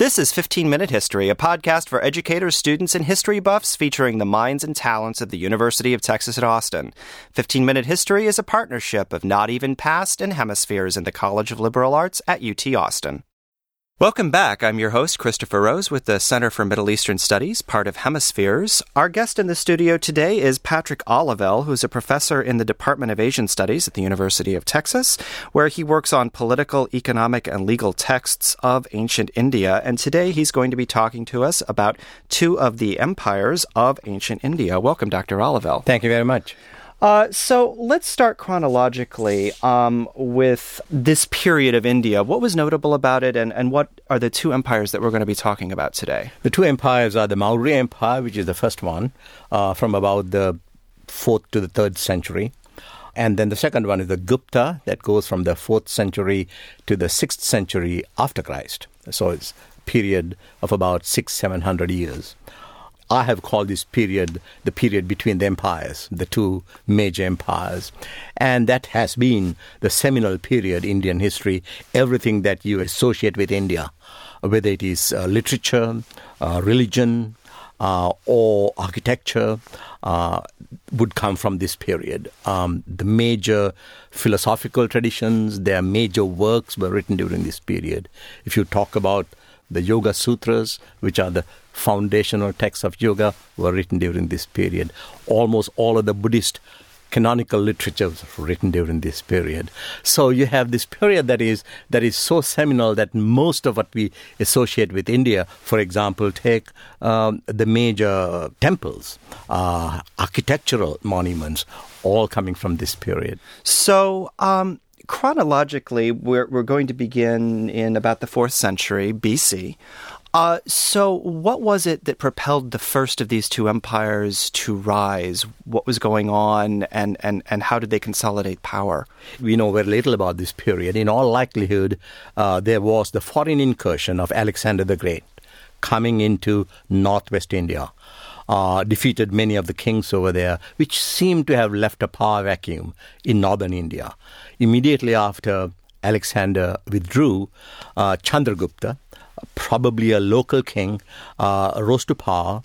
This is 15 Minute History, a podcast for educators, students, and history buffs featuring the minds and talents of the University of Texas at Austin. 15 Minute History is a partnership of Not Even Past and Hemispheres in the College of Liberal Arts at UT Austin. Welcome back. I'm your host, Christopher Rose, with the Center for Middle Eastern Studies, part of Hemispheres. Our guest in the studio today is Patrick Olivelle, who's a professor in the Department of Asian Studies at the University of Texas, where he works on political, economic, and legal texts of ancient India. And today he's going to be talking to us about two of the empires of ancient India. Welcome, Dr. Olivelle. Thank you very much. Uh, so let's start chronologically um, with this period of India. What was notable about it, and, and what are the two empires that we're going to be talking about today? The two empires are the Maurya Empire, which is the first one, uh, from about the fourth to the third century. And then the second one is the Gupta, that goes from the fourth century to the sixth century after Christ. So it's a period of about six, seven hundred years. I have called this period the period between the empires, the two major empires. And that has been the seminal period in Indian history. Everything that you associate with India, whether it is uh, literature, uh, religion, uh, or architecture, uh, would come from this period. Um, the major philosophical traditions, their major works were written during this period. If you talk about the Yoga Sutras, which are the foundational texts of yoga, were written during this period. Almost all of the Buddhist canonical literature was written during this period. So you have this period that is that is so seminal that most of what we associate with India, for example, take um, the major temples, uh, architectural monuments, all coming from this period. So. Um chronologically, we're, we're going to begin in about the fourth century BC. Uh, so, what was it that propelled the first of these two empires to rise? What was going on, and, and, and how did they consolidate power? We know very little about this period. In all likelihood, uh, there was the foreign incursion of Alexander the Great coming into northwest India. Uh, defeated many of the kings over there, which seemed to have left a power vacuum in northern India. Immediately after Alexander withdrew, uh, Chandragupta, probably a local king, uh, rose to power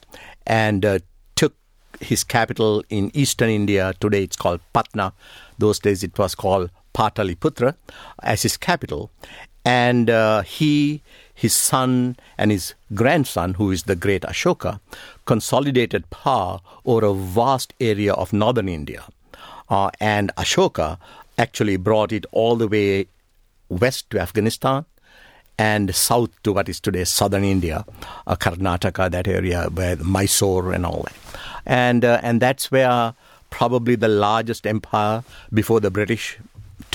and uh, took his capital in eastern India. Today it's called Patna. Those days it was called Pataliputra as his capital. And uh, he, his son, and his grandson, who is the great Ashoka, consolidated power over a vast area of northern India. Uh, and Ashoka actually brought it all the way west to Afghanistan and south to what is today southern India, uh, Karnataka, that area where Mysore and all that. And, uh, and that's where probably the largest empire before the British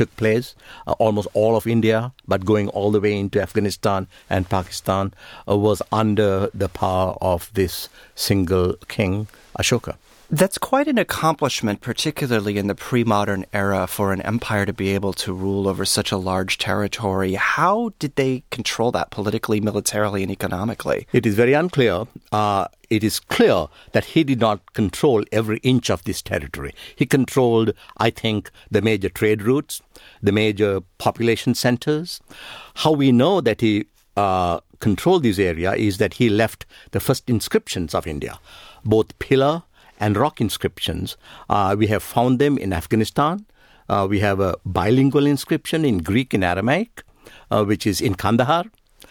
took place. Uh, almost all of India, but going all the way into Afghanistan and Pakistan, uh, was under the power of this single king, Ashoka. That's quite an accomplishment, particularly in the pre modern era, for an empire to be able to rule over such a large territory. How did they control that politically, militarily, and economically? It is very unclear. Uh, it is clear that he did not control every inch of this territory. He controlled, I think, the major trade routes, the major population centers. How we know that he uh, controlled this area is that he left the first inscriptions of India, both pillar and rock inscriptions. Uh, we have found them in Afghanistan. Uh, we have a bilingual inscription in Greek and Aramaic, uh, which is in Kandahar.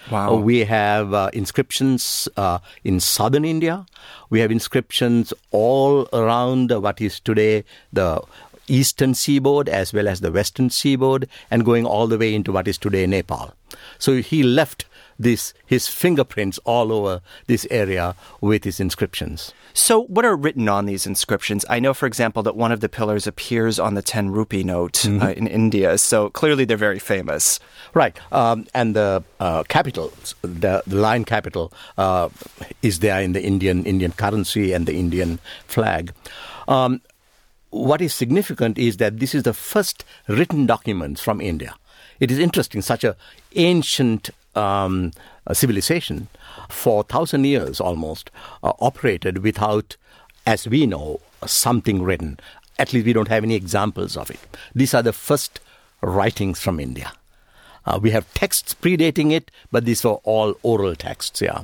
Wow. we have uh, inscriptions uh, in southern India. We have inscriptions all around what is today the eastern seaboard as well as the western seaboard and going all the way into what is today Nepal. So he left this his fingerprints all over this area with his inscriptions. So, what are written on these inscriptions? I know, for example, that one of the pillars appears on the 10 rupee note mm-hmm. uh, in India, so clearly they're very famous. Right. Um, and the uh, capital, the, the, lion capital, uh, is there in the Indian, Indian currency and the Indian flag. Um, what is significant is that this is the first written documents from India. It is interesting, such a ancient um, civilization for thousand years almost uh, operated without, as we know, something written. At least we don't have any examples of it. These are the first writings from India. Uh, we have texts predating it, but these were all oral texts, yeah.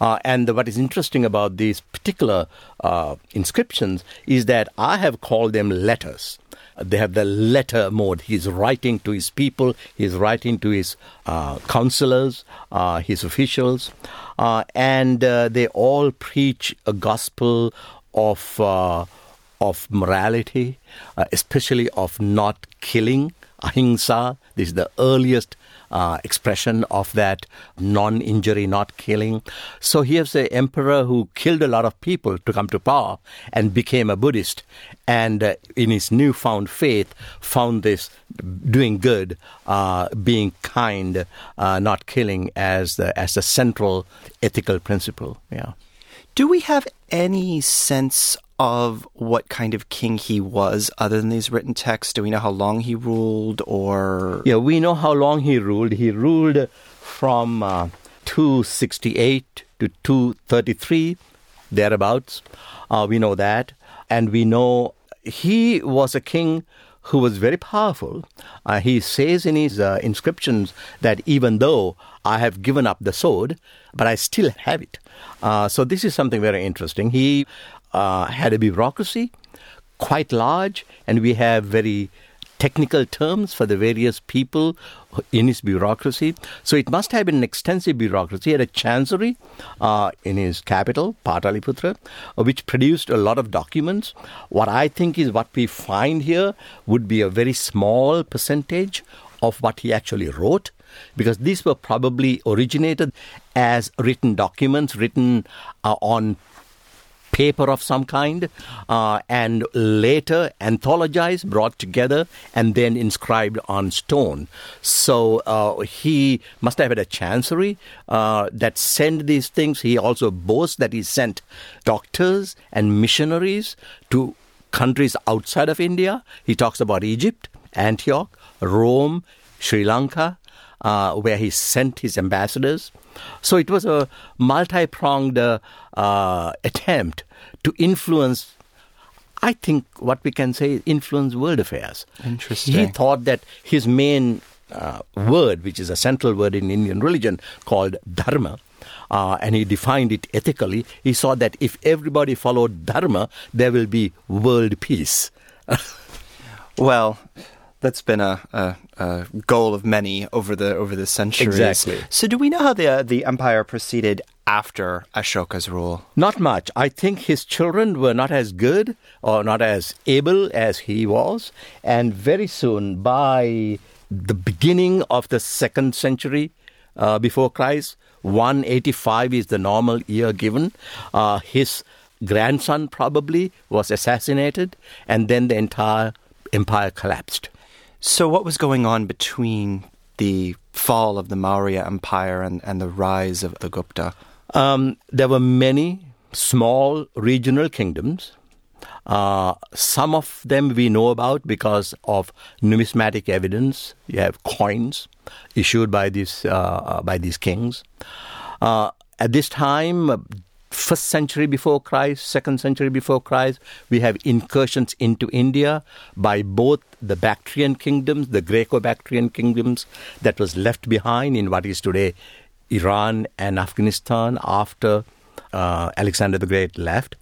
Uh, and what is interesting about these particular uh, inscriptions is that I have called them letters. They have the letter mode. He's writing to his people, he's writing to his uh, counselors, uh, his officials, uh, and they all preach a gospel of of morality, uh, especially of not killing, ahimsa. This is the earliest uh, expression of that non injury, not killing. So here's an emperor who killed a lot of people to come to power and became a Buddhist. And uh, in his newfound faith, found this doing good, uh, being kind, uh, not killing as the, as the central ethical principle. Yeah. Do we have any sense of what kind of king he was other than these written texts? Do we know how long he ruled or? Yeah, we know how long he ruled. He ruled from uh, 268 to 233, thereabouts. Uh, we know that. And we know he was a king who was very powerful. Uh, he says in his uh, inscriptions that even though I have given up the sword, but I still have it. Uh, so this is something very interesting. He uh, had a bureaucracy, quite large, and we have very technical terms for the various people in his bureaucracy. So it must have been an extensive bureaucracy. He had a chancery uh, in his capital, Pataliputra, which produced a lot of documents. What I think is what we find here would be a very small percentage of what he actually wrote because these were probably originated as written documents written uh, on paper of some kind, uh, and later anthologized, brought together, and then inscribed on stone. So uh, he must have had a chancery uh, that sent these things. He also boasts that he sent doctors and missionaries to countries outside of India. He talks about Egypt, Antioch, Rome, Sri Lanka, uh, where he sent his ambassadors. So it was a multi pronged uh, uh, attempt to influence. I think what we can say influence world affairs. Interesting. He thought that his main uh, word, which is a central word in Indian religion called dharma, uh, and he defined it ethically. He saw that if everybody followed dharma, there will be world peace. well, that's been a, a, a, goal of many over the over the centuries. Exactly. So, do we know how the uh, the empire proceeded after Ashoka's rule? Not much. I think his children were not as good or not as able as he was, and very soon, by the beginning of the second century uh, before Christ, 185 is the normal year given. Uh, his grandson probably was assassinated, and then the entire empire collapsed. So, what was going on between the fall of the Maurya Empire and, and the rise of the Gupta? Um, there were many small regional kingdoms. Uh, some of them we know about because of numismatic evidence. You have coins issued by these uh, by these kings. Uh, at this time, first century before Christ, second century before Christ, we have incursions into India by both the Bactrian kingdoms, the Greco Bactrian kingdoms that was left behind in what is today Iran and Afghanistan after uh, Alexander the Great left.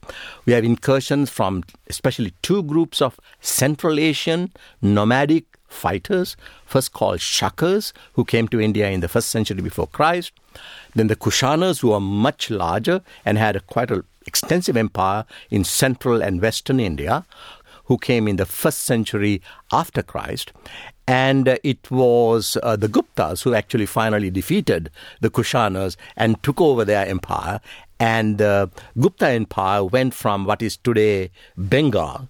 We have incursions from especially two groups of Central Asian nomadic fighters, first called Shakas, who came to India in the first century before Christ. Then the Kushanas, who are much larger and had a quite an extensive empire in central and western India, who came in the first century after Christ. And uh, it was uh, the Guptas who actually finally defeated the Kushanas and took over their empire. And the Gupta Empire went from what is today Bengal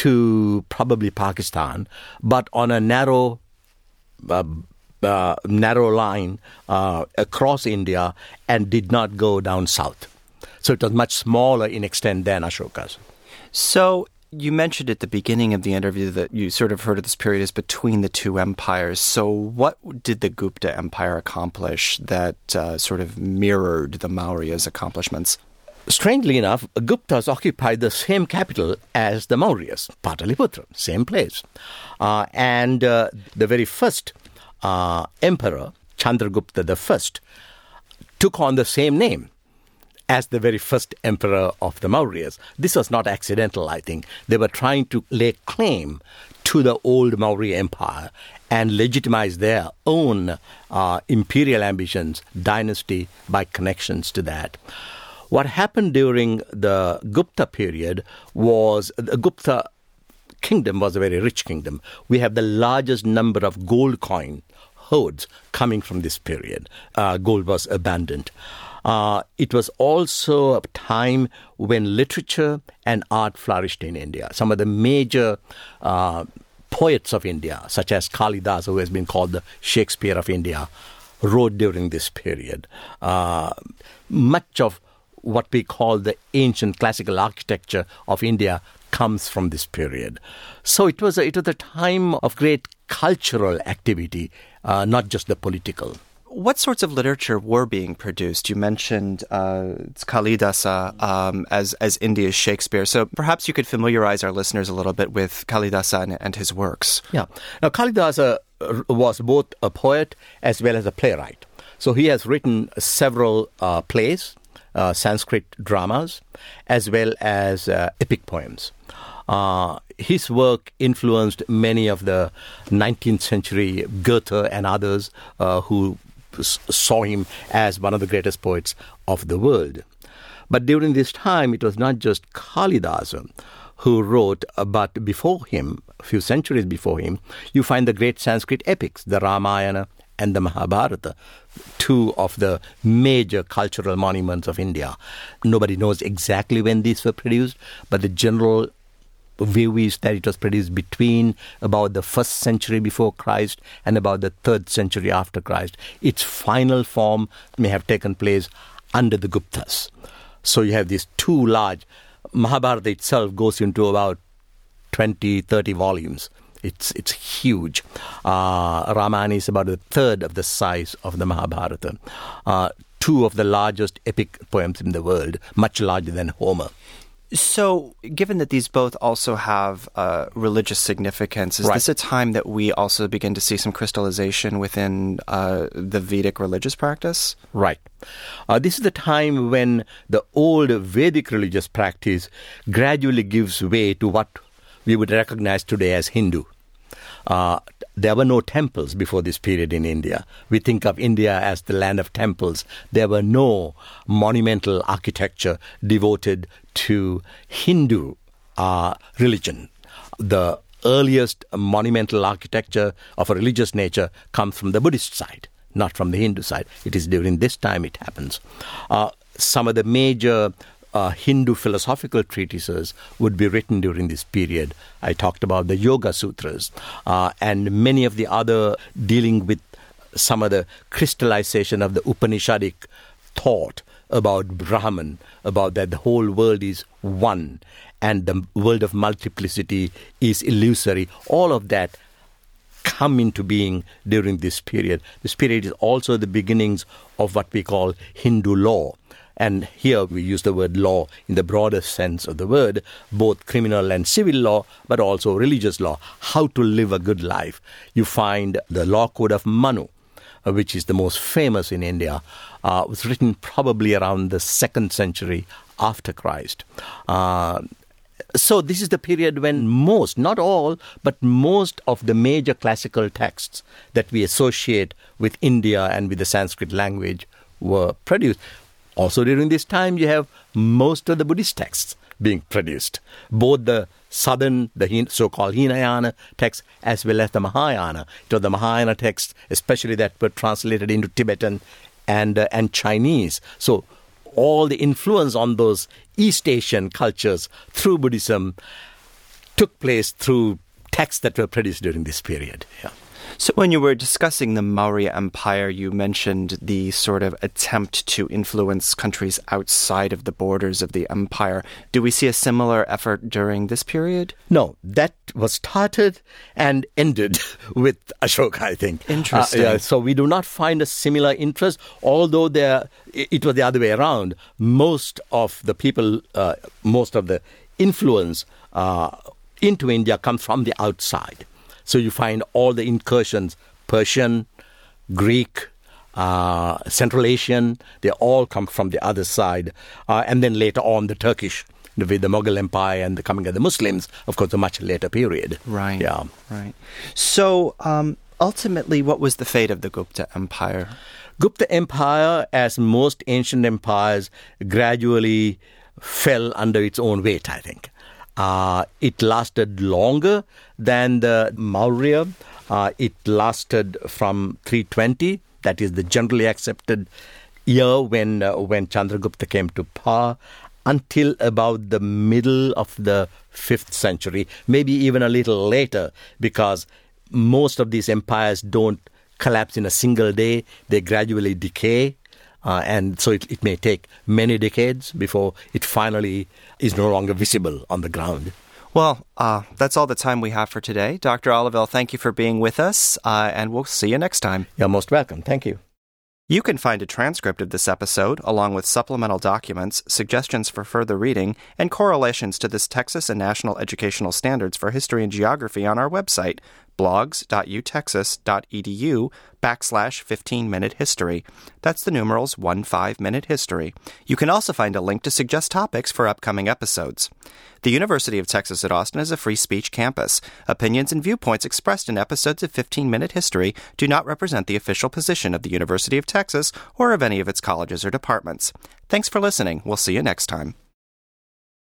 to probably Pakistan, but on a narrow uh, uh, narrow line uh, across India and did not go down south. So it was much smaller in extent than Ashoka's. So you mentioned at the beginning of the interview that you sort of heard of this period as between the two empires. So, what did the Gupta Empire accomplish that uh, sort of mirrored the Maurya's accomplishments? Strangely enough, Guptas occupied the same capital as the Mauryas, Pataliputra, same place. Uh, and uh, the very first uh, emperor, Chandragupta I, took on the same name as the very first emperor of the Mauryas. This was not accidental, I think. They were trying to lay claim to the old Maurya Empire and legitimize their own uh, imperial ambitions, dynasty, by connections to that. What happened during the Gupta period was the Gupta kingdom was a very rich kingdom. We have the largest number of gold coin hoards coming from this period. Uh, gold was abundant. Uh, it was also a time when literature and art flourished in India. Some of the major uh, poets of India, such as Kalidas, who has been called the Shakespeare of India, wrote during this period. Uh, much of what we call the ancient classical architecture of India comes from this period. So it was a, it was a time of great cultural activity, uh, not just the political what sorts of literature were being produced? You mentioned uh, Kalidasa um, as as India's Shakespeare, so perhaps you could familiarize our listeners a little bit with Kalidasa and, and his works. Yeah, now Kalidasa uh, was both a poet as well as a playwright. So he has written several uh, plays, uh, Sanskrit dramas, as well as uh, epic poems. Uh, his work influenced many of the 19th century Goethe and others uh, who saw him as one of the greatest poets of the world. But during this time, it was not just Kalidasa who wrote, but before him, a few centuries before him, you find the great Sanskrit epics, the Ramayana and the Mahabharata, two of the major cultural monuments of India. Nobody knows exactly when these were produced, but the general view is that it was produced between about the first century before Christ and about the third century after Christ. Its final form may have taken place under the Guptas. So you have these two large. Mahabharata itself goes into about 20, 30 volumes. It's it's huge. Uh, Ramayana is about a third of the size of the Mahabharata. Uh, two of the largest epic poems in the world, much larger than Homer. So, given that these both also have uh, religious significance, is right. this a time that we also begin to see some crystallization within uh, the Vedic religious practice? Right. Uh, this is the time when the old Vedic religious practice gradually gives way to what we would recognize today as Hindu. Uh, there were no temples before this period in India. We think of India as the land of temples. There were no monumental architecture devoted to Hindu uh, religion. The earliest monumental architecture of a religious nature comes from the Buddhist side, not from the Hindu side. It is during this time it happens. Uh, some of the major uh, Hindu philosophical treatises would be written during this period. I talked about the Yoga Sutras uh, and many of the other dealing with some of the crystallization of the Upanishadic thought about Brahman, about that the whole world is one and the world of multiplicity is illusory. All of that come into being during this period. This period is also the beginnings of what we call Hindu law. And here we use the word law in the broader sense of the word, both criminal and civil law, but also religious law, how to live a good life. You find the law code of Manu, uh, which is the most famous in India, uh, was written probably around the second century after Christ. Uh, so this is the period when most, not all, but most of the major classical texts that we associate with India and with the Sanskrit language were produced. Also, during this time, you have most of the Buddhist texts being produced, both the southern, the so-called Hinayana texts, as well as the Mahayana. Was the Mahayana texts, especially that were translated into Tibetan and uh, and Chinese. So, all the influence on those East Asian cultures through Buddhism took place through texts that were produced during this period. Yeah. So, when you were discussing the Maurya Empire, you mentioned the sort of attempt to influence countries outside of the borders of the empire. Do we see a similar effort during this period? No, that was started and ended with Ashoka, I think. Interesting. Uh, yeah, so, we do not find a similar interest, although there, it was the other way around. Most of the people, uh, most of the influence uh, into India comes from the outside. So you find all the incursions Persian, Greek, uh, Central Asian, they all come from the other side. Uh, and then later on, the Turkish, with the Mughal Empire and the coming of the Muslims, of course, a much later period. Right. Yeah. Right. So, um, ultimately, what was the fate of the Gupta Empire? Gupta Empire, as most ancient empires, gradually fell under its own weight, I think. Uh, it lasted longer than the Maurya. Uh, it lasted from 320, that is the generally accepted year when uh, when Chandragupta came to power, until about the middle of the fifth century, maybe even a little later, because most of these empires don't collapse in a single day; they gradually decay. Uh, and so it, it may take many decades before it finally is no longer visible on the ground. Well, uh, that's all the time we have for today. Dr. Olivelle, thank you for being with us, uh, and we'll see you next time. You're most welcome. Thank you. You can find a transcript of this episode, along with supplemental documents, suggestions for further reading, and correlations to this Texas and National Educational Standards for History and Geography on our website, blogs.utexas.edu backslash 15 minute history. That's the numerals 1 5 minute history. You can also find a link to suggest topics for upcoming episodes. The University of Texas at Austin is a free speech campus. Opinions and viewpoints expressed in episodes of 15 Minute History do not represent the official position of the University of Texas or of any of its colleges or departments. Thanks for listening. We'll see you next time.